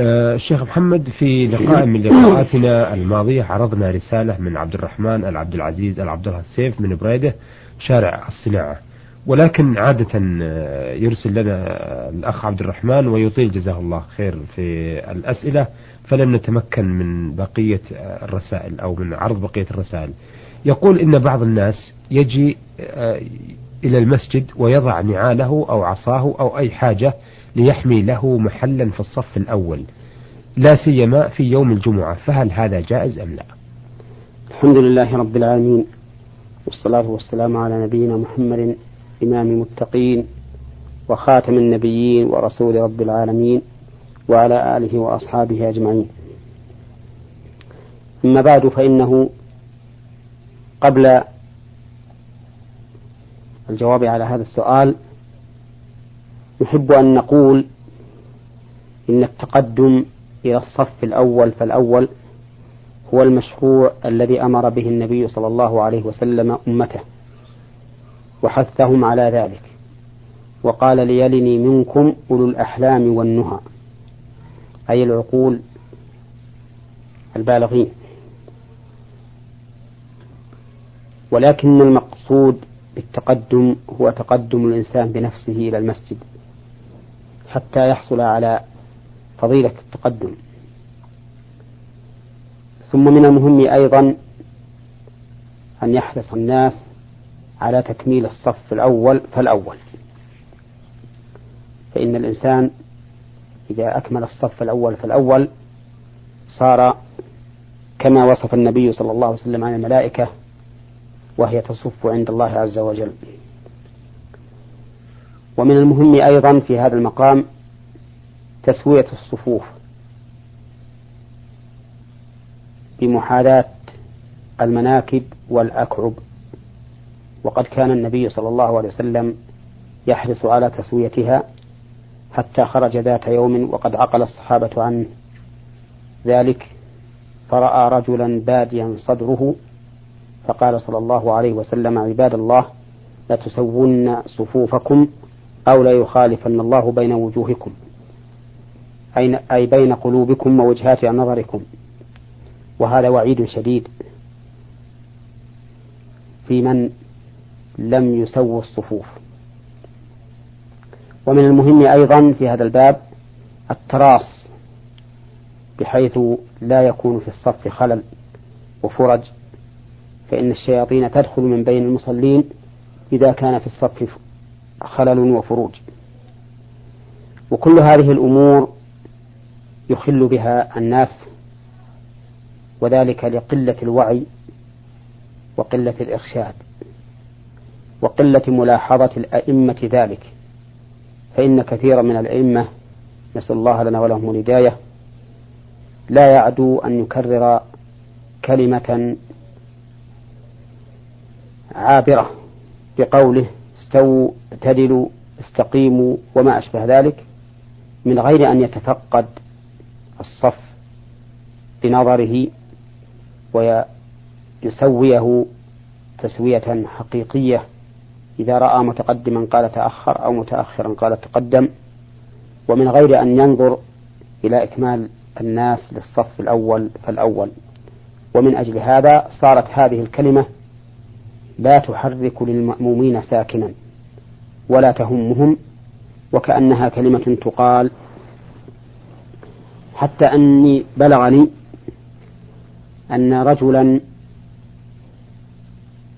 آه، الشيخ محمد في لقاء من لقاءاتنا الماضية عرضنا رسالة من عبد الرحمن العبد العزيز العبد الله السيف من بريدة شارع الصناعة. ولكن عادة آه، يرسل لنا الأخ عبد الرحمن ويطيل جزاه الله خير في الأسئلة فلم نتمكن من بقية الرسائل أو من عرض بقية الرسائل. يقول إن بعض الناس يجي آه، إلى المسجد ويضع نعاله أو عصاه أو أي حاجة ليحمي له محلا في الصف الأول لا سيما في يوم الجمعة فهل هذا جائز أم لا؟ الحمد لله رب العالمين والصلاة والسلام على نبينا محمد إمام المتقين وخاتم النبيين ورسول رب العالمين وعلى آله وأصحابه أجمعين. أما بعد فإنه قبل الجواب على هذا السؤال نحب أن نقول إن التقدم إلى الصف الأول فالأول هو المشروع الذي أمر به النبي صلى الله عليه وسلم أمته وحثهم على ذلك. وقال ليلني منكم أولو الأحلام والنهى. أي العقول البالغين. ولكن المقصود بالتقدم هو تقدم الإنسان بنفسه إلى المسجد حتى يحصل على فضيلة التقدم. ثم من المهم أيضا أن يحرص الناس على تكميل الصف الأول فالأول. فإن الإنسان إذا أكمل الصف الأول فالأول صار كما وصف النبي صلى الله عليه وسلم عن الملائكة وهي تصف عند الله عز وجل. ومن المهم أيضا في هذا المقام تسوية الصفوف بمحاذاة المناكب والأكعب. وقد كان النبي صلى الله عليه وسلم يحرص على تسويتها حتى خرج ذات يوم وقد عقل الصحابة عنه. ذلك فرأى رجلا باديا صدره فقال صلى الله عليه وسلم عباد الله لتسون صفوفكم أو لا يخالفن الله بين وجوهكم أي بين قلوبكم ووجهات نظركم. وهذا وعيد شديد في من لم يسووا الصفوف. ومن المهم أيضا في هذا الباب التراص بحيث لا يكون في الصف خلل وفرج فإن الشياطين تدخل من بين المصلين إذا كان في الصف خلل وفروج. وكل هذه الأمور يخل بها الناس وذلك لقلة الوعي وقلة الإرشاد وقلة ملاحظة الأئمة ذلك. فإن كثيرا من الأئمة نسأل الله لنا ولهم الهداية لا يعدو أن يكرر كلمة عابرة بقوله استووا اعتدلوا استقيموا وما أشبه ذلك من غير أن يتفقد الصف بنظره ويسويه تسوية حقيقية. إذا رأى متقدما قال تأخر أو متأخرا قال تقدم. ومن غير أن ينظر إلى إكمال الناس للصف الأول فالأول. ومن أجل هذا صارت هذه الكلمة لا تحرك للمأمومين ساكنا ولا تهمهم وكأنها كلمة تقال حتى أني بلغني أن رجلا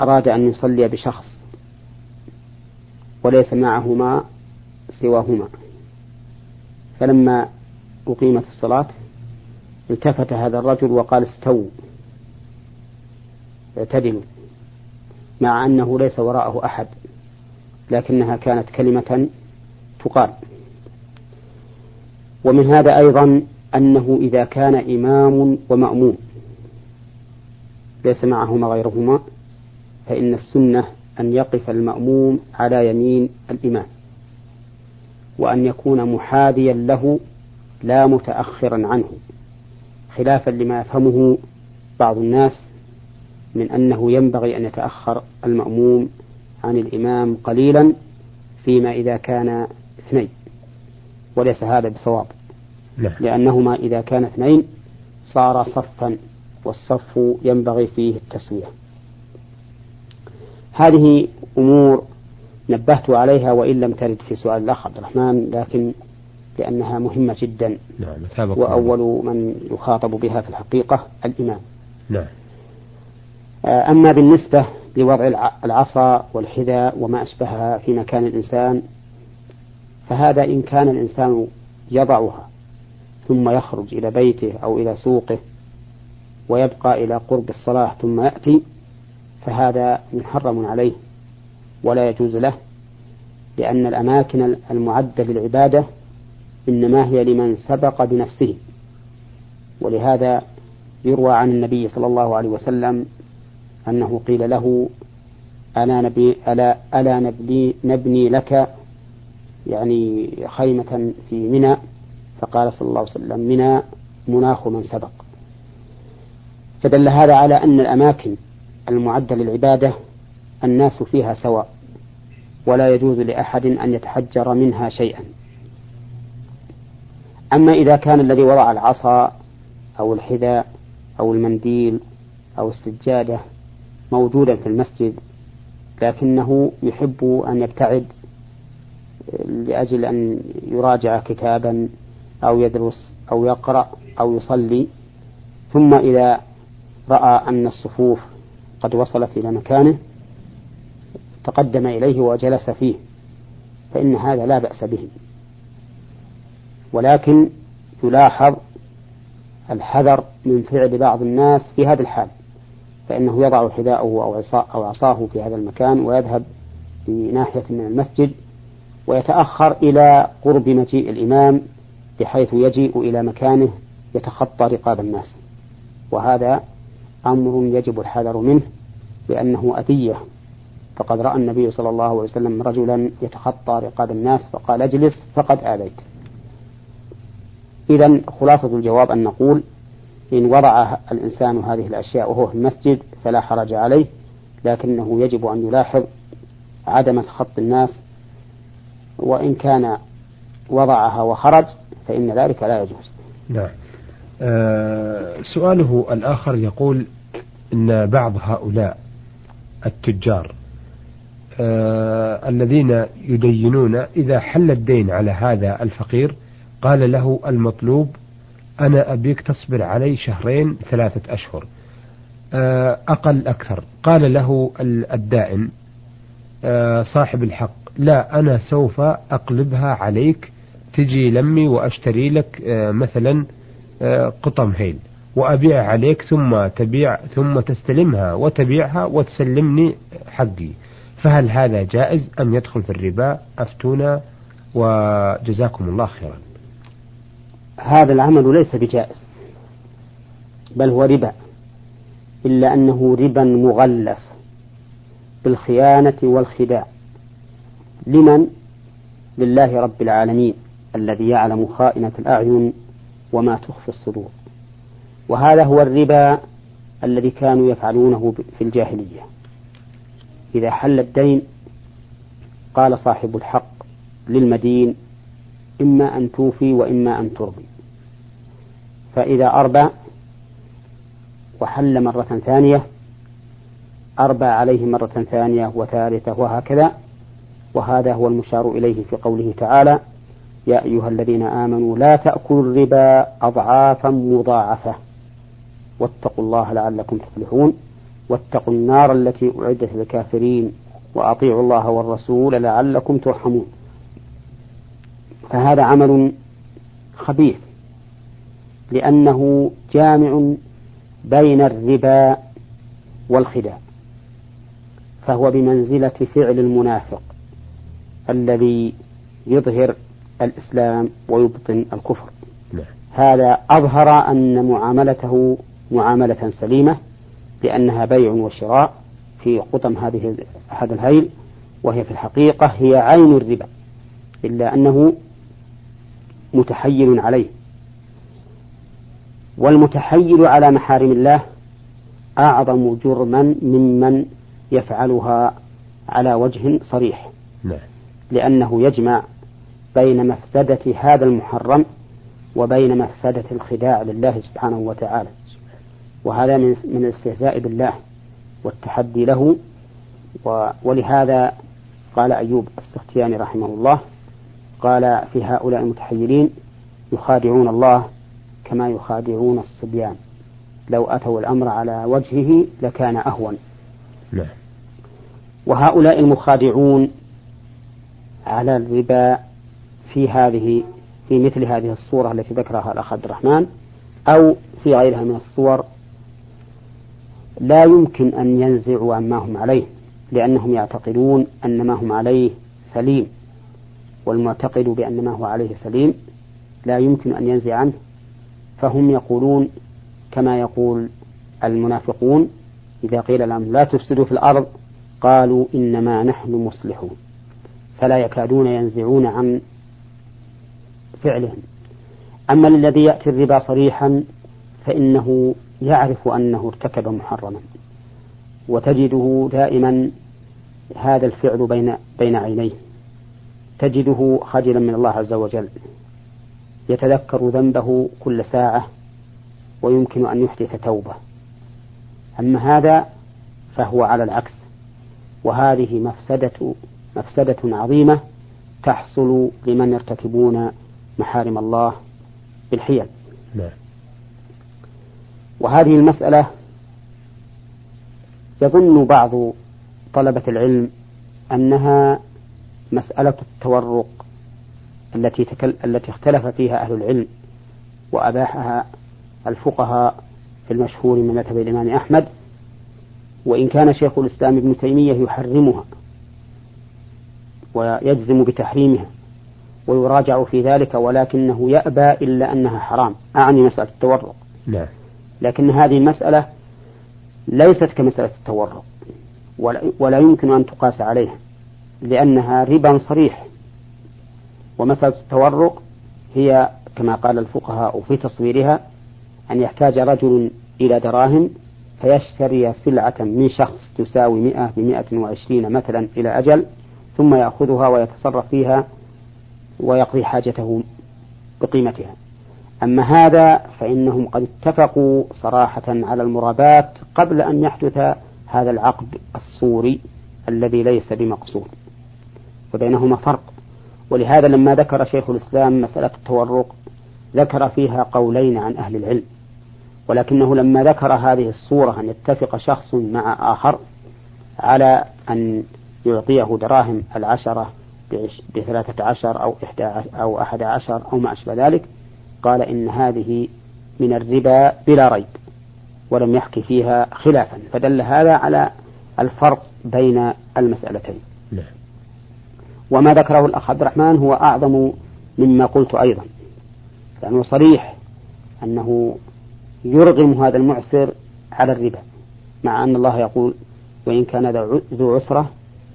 أراد أن يصلي بشخص وليس معهما سواهما. فلما أقيمت الصلاة التفت هذا الرجل وقال استووا اعتدلوا. مع أنه ليس وراءه أحد لكنها كانت كلمة تقال. ومن هذا أيضا أنه إذا كان إمام ومأموم ليس معهما غيرهما فإن السنة أن يقف المأموم على يمين الإمام وأن يكون محاذيا له لا متأخرا عنه خلافا لما يفهمه بعض الناس من أنه ينبغي أن يتأخر المأموم عن الإمام قليلا فيما إذا كان اثنين وليس هذا بصواب. نعم. لأنهما إذا كان اثنين صار صفا والصف ينبغي فيه التسوية. هذه أمور نبهت عليها وإن لم ترد في سؤال الأخ عبد الرحمن لكن لأنها مهمة جدا. نعم وأول من يخاطب بها في الحقيقة الإمام. نعم. أما بالنسبة لوضع العصا والحذاء وما أشبهها في مكان الإنسان فهذا إن كان الإنسان يضعها ثم يخرج إلى بيته أو إلى سوقه ويبقى إلى قرب الصلاة ثم يأتي فهذا محرم عليه ولا يجوز له لأن الأماكن المعدة للعبادة إنما هي لمن سبق بنفسه. ولهذا يروى عن النبي صلى الله عليه وسلم أنه قيل له ألا نبني, ألا, ألا نبني, نبني لك يعني خيمة في منى؟ فقال صلى الله عليه وسلم منى مناخ من سبق. فدل هذا على أن الأماكن المعدة للعبادة الناس فيها سواء ولا يجوز لأحد أن يتحجر منها شيئا. أما إذا كان الذي وضع العصا أو الحذاء أو المنديل أو السجادة موجودا في المسجد لكنه يحب أن يبتعد لأجل أن يراجع كتابا أو يدرس أو يقرأ أو يصلي. ثم إذا رأى أن الصفوف قد وصلت إلى مكانه تقدم إليه وجلس فيه فإن هذا لا بأس به. ولكن يلاحظ الحذر من فعل بعض الناس في هذا الحال. فإنه يضع حذاءه أو أو عصاه في هذا المكان ويذهب في ناحية من المسجد ويتأخر إلى قرب مجيء الإمام بحيث يجيء إلى مكانه يتخطى رقاب الناس. وهذا أمر يجب الحذر منه لأنه أذية. فقد رأى النبي صلى الله عليه وسلم رجلا يتخطى رقاب الناس فقال اجلس فقد آذيت. إذا خلاصة الجواب أن نقول إن وضع الإنسان هذه الأشياء وهو في المسجد فلا حرج عليه لكنه يجب أن يلاحظ عدم خط الناس وإن كان وضعها وخرج فإن ذلك لا يجوز. نعم آه سؤاله الآخر يقول إن بعض هؤلاء التجار آه الذين يدينون إذا حل الدين على هذا الفقير قال له المطلوب أنا أبيك تصبر علي شهرين ثلاثة أشهر. آه، أقل أكثر. قال له الدائن آه، صاحب الحق لا أنا سوف أقلبها عليك تجي لمي وأشتري لك آه، مثلا قطم هيل وأبيع عليك ثم تبيع ثم تستلمها وتبيعها وتسلمني حقي. فهل هذا جائز أم يدخل في الربا؟ أفتونا وجزاكم الله خيرا. هذا العمل ليس بجائز بل هو ربا إلا أنه ربا مغلف بالخيانة والخداع. لمن؟ لله رب العالمين الذي يعلم خائنة الأعين وما تخفي الصدور. وهذا هو الربا الذي كانوا يفعلونه في الجاهلية. إذا حل الدين قال صاحب الحق للمدين إما أن توفي وإما أن ترضي. فإذا أربى وحل مرة ثانية أربى عليه مرة ثانية وثالثة وهكذا وهذا هو المشار إليه في قوله تعالى يا أيها الذين آمنوا لا تأكلوا الربا أضعافا مضاعفة. واتقوا الله لعلكم تفلحون. واتقوا النار التي أعدت للكافرين. وأطيعوا الله والرسول لعلكم ترحمون. فهذا عمل خبيث لأنه جامع بين الربا والخداع فهو بمنزلة فعل المنافق الذي يظهر الإسلام ويبطن الكفر نعم. هذا أظهر أن معاملته معاملة سليمة لأنها بيع وشراء في قطم هذه هذا الهيل وهي في الحقيقة هي عين الربا إلا أنه متحيل عليه. والمتحيل على محارم الله أعظم جرما ممن يفعلها على وجه صريح. نعم. لأنه يجمع بين مفسدة هذا المحرم وبين مفسدة الخداع لله سبحانه وتعالى. وهذا من من الاستهزاء بالله والتحدي له. ولهذا قال أيوب السختياني رحمه الله قال في هؤلاء المتحيلين يخادعون الله كما يخادعون الصبيان. لو أتوا الأمر على وجهه لكان أهون. نعم. وهؤلاء المخادعون على الربا في هذه في مثل هذه الصورة التي ذكرها الأخ عبد الرحمن أو في غيرها من الصور لا يمكن أن ينزعوا عما هم عليه لأنهم يعتقدون أن ما هم عليه سليم. والمعتقد بأن ما هو عليه سليم لا يمكن أن ينزع عنه فهم يقولون كما يقول المنافقون إذا قيل لهم لا تفسدوا في الأرض قالوا إنما نحن مصلحون فلا يكادون ينزعون عن فعلهم. أما الذي يأتي الربا صريحا فإنه يعرف أنه ارتكب محرما وتجده دائما هذا الفعل بين بين عينيه. تجده خجلا من الله عز وجل. يتذكر ذنبه كل ساعة ويمكن أن يحدث توبة. أما هذا فهو على العكس. وهذه مفسدة مفسدة عظيمة تحصل لمن يرتكبون محارم الله بالحيل. نعم. وهذه المسألة يظن بعض طلبة العلم أنها مسألة التورق التي تكل... التي اختلف فيها أهل العلم وأباحها الفقهاء في المشهور من مذهب الإمام أحمد وإن كان شيخ الإسلام ابن تيمية يحرمها ويجزم بتحريمها ويراجع في ذلك ولكنه يأبى إلا أنها حرام. أعني مسألة التورق. نعم. لكن هذه المسألة ليست كمسألة التورق ولا, ولا يمكن أن تقاس عليها. لأنها ربا صريح. ومسألة التورق هي كما قال الفقهاء في تصويرها أن يحتاج رجل إلى دراهم فيشتري سلعة من شخص تساوي مئة بمئة وعشرين مثلا إلى أجل ثم يأخذها ويتصرف فيها ويقضي حاجته بقيمتها. أما هذا فإنهم قد اتفقوا صراحة على المرابات قبل أن يحدث هذا العقد الصوري الذي ليس بمقصود. وبينهما فرق. ولهذا لما ذكر شيخ الإسلام مسألة التورق ذكر فيها قولين عن أهل العلم. ولكنه لما ذكر هذه الصورة أن يتفق شخص مع آخر على أن يعطيه دراهم العشرة بثلاثة عشر أو إحدى أو أحد عشر أو ما أشبه ذلك قال إن هذه من الربا بلا ريب ولم يحكي فيها خلافا. فدل هذا على الفرق بين المسألتين. نعم. وما ذكره الأخ عبد الرحمن هو أعظم مما قلت أيضا. لأنه صريح أنه يرغم هذا المعسر على الربا مع أن الله يقول وإن كان ذو عسرة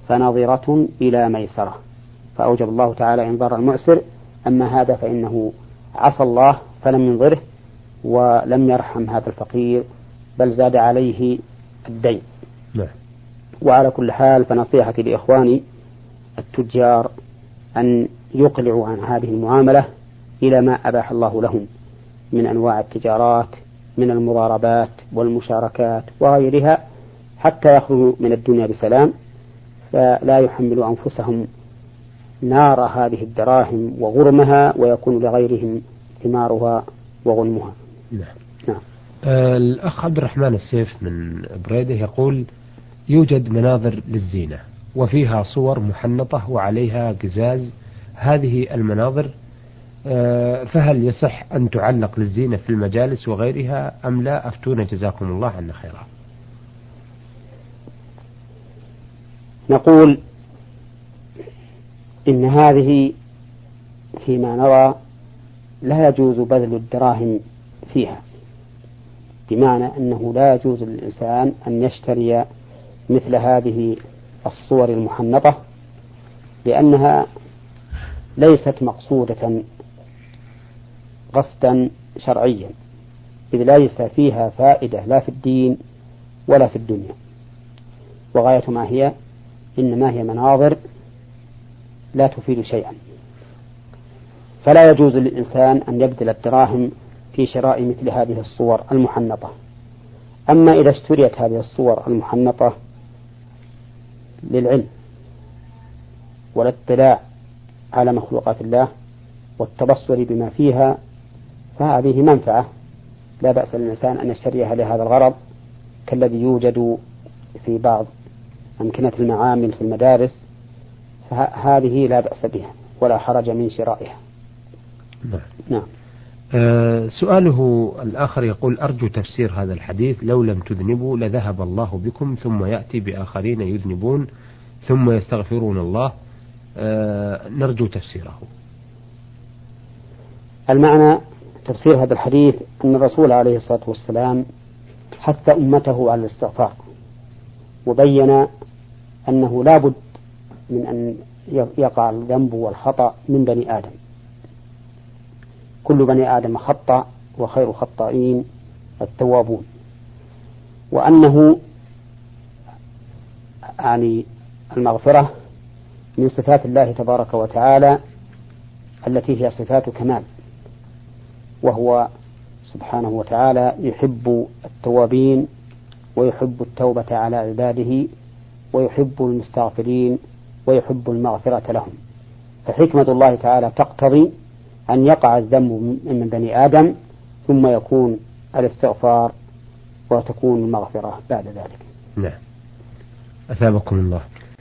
فنظرة إلى ميسرة. فأوجب الله تعالى إنظار المعسر. أما هذا فإنه عصى الله فلم ينظره ولم يرحم هذا الفقير بل زاد عليه الدين. نعم. وعلى كل حال فنصيحتي لإخواني التجار أن يقلعوا عن هذه المعاملة إلى ما أباح الله لهم من أنواع التجارات من المضاربات والمشاركات وغيرها حتى يخرجوا من الدنيا بسلام فلا يحملوا أنفسهم نار هذه الدراهم وغرمها ويكون لغيرهم ثمارها وغنمها نعم. نعم. الأخ عبد الرحمن السيف من بريدة يقول يوجد مناظر للزينة وفيها صور محنطة وعليها قزاز. هذه المناظر آه فهل يصح أن تعلق للزينة في المجالس وغيرها أم لا؟ أفتونا جزاكم الله عنا خيرا. نقول إن هذه فيما نرى لا يجوز بذل الدراهم فيها بمعنى أنه لا يجوز للإنسان أن يشتري مثل هذه الصور المحنطة لأنها ليست مقصودة قصدا شرعيا إذ ليس فيها فائدة لا في الدين ولا في الدنيا. وغاية ما هي إنما هي مناظر لا تفيد شيئا. فلا يجوز للإنسان أن يبذل الدراهم في شراء مثل هذه الصور المحنطة. أما إذا اشتريت هذه الصور المحنطة للعلم والاطلاع على مخلوقات الله والتبصر بما فيها فهذه منفعة. لا بأس للإنسان أن يشتريها لهذا الغرض كالذي يوجد في بعض أمكنة المعامل في المدارس فهذه لا بأس بها ولا حرج من شرائها. نعم, نعم. آه سؤاله الآخر يقول أرجو تفسير هذا الحديث لو لم تذنبوا لذهب الله بكم ثم يأتي بآخرين يذنبون ثم يستغفرون الله. آه نرجو تفسيره. المعنى تفسير هذا الحديث أن الرسول عليه الصلاة والسلام حث أمته على الاستغفار وبين أنه لا بد من أن يقع الذنب والخطأ من بني آدم. كل بني آدم خطأ وخير خطائين التوابون. وأنه يعني المغفرة من صفات الله تبارك وتعالى التي هي صفات كمال وهو سبحانه وتعالى يحب التوابين ويحب التوبة على عباده ويحب المستغفرين ويحب المغفرة لهم. فحكمة الله تعالى تقتضي أن يقع الذنب من بني آدم ثم يكون الاستغفار وتكون المغفرة بعد ذلك. نعم. أثابكم الله.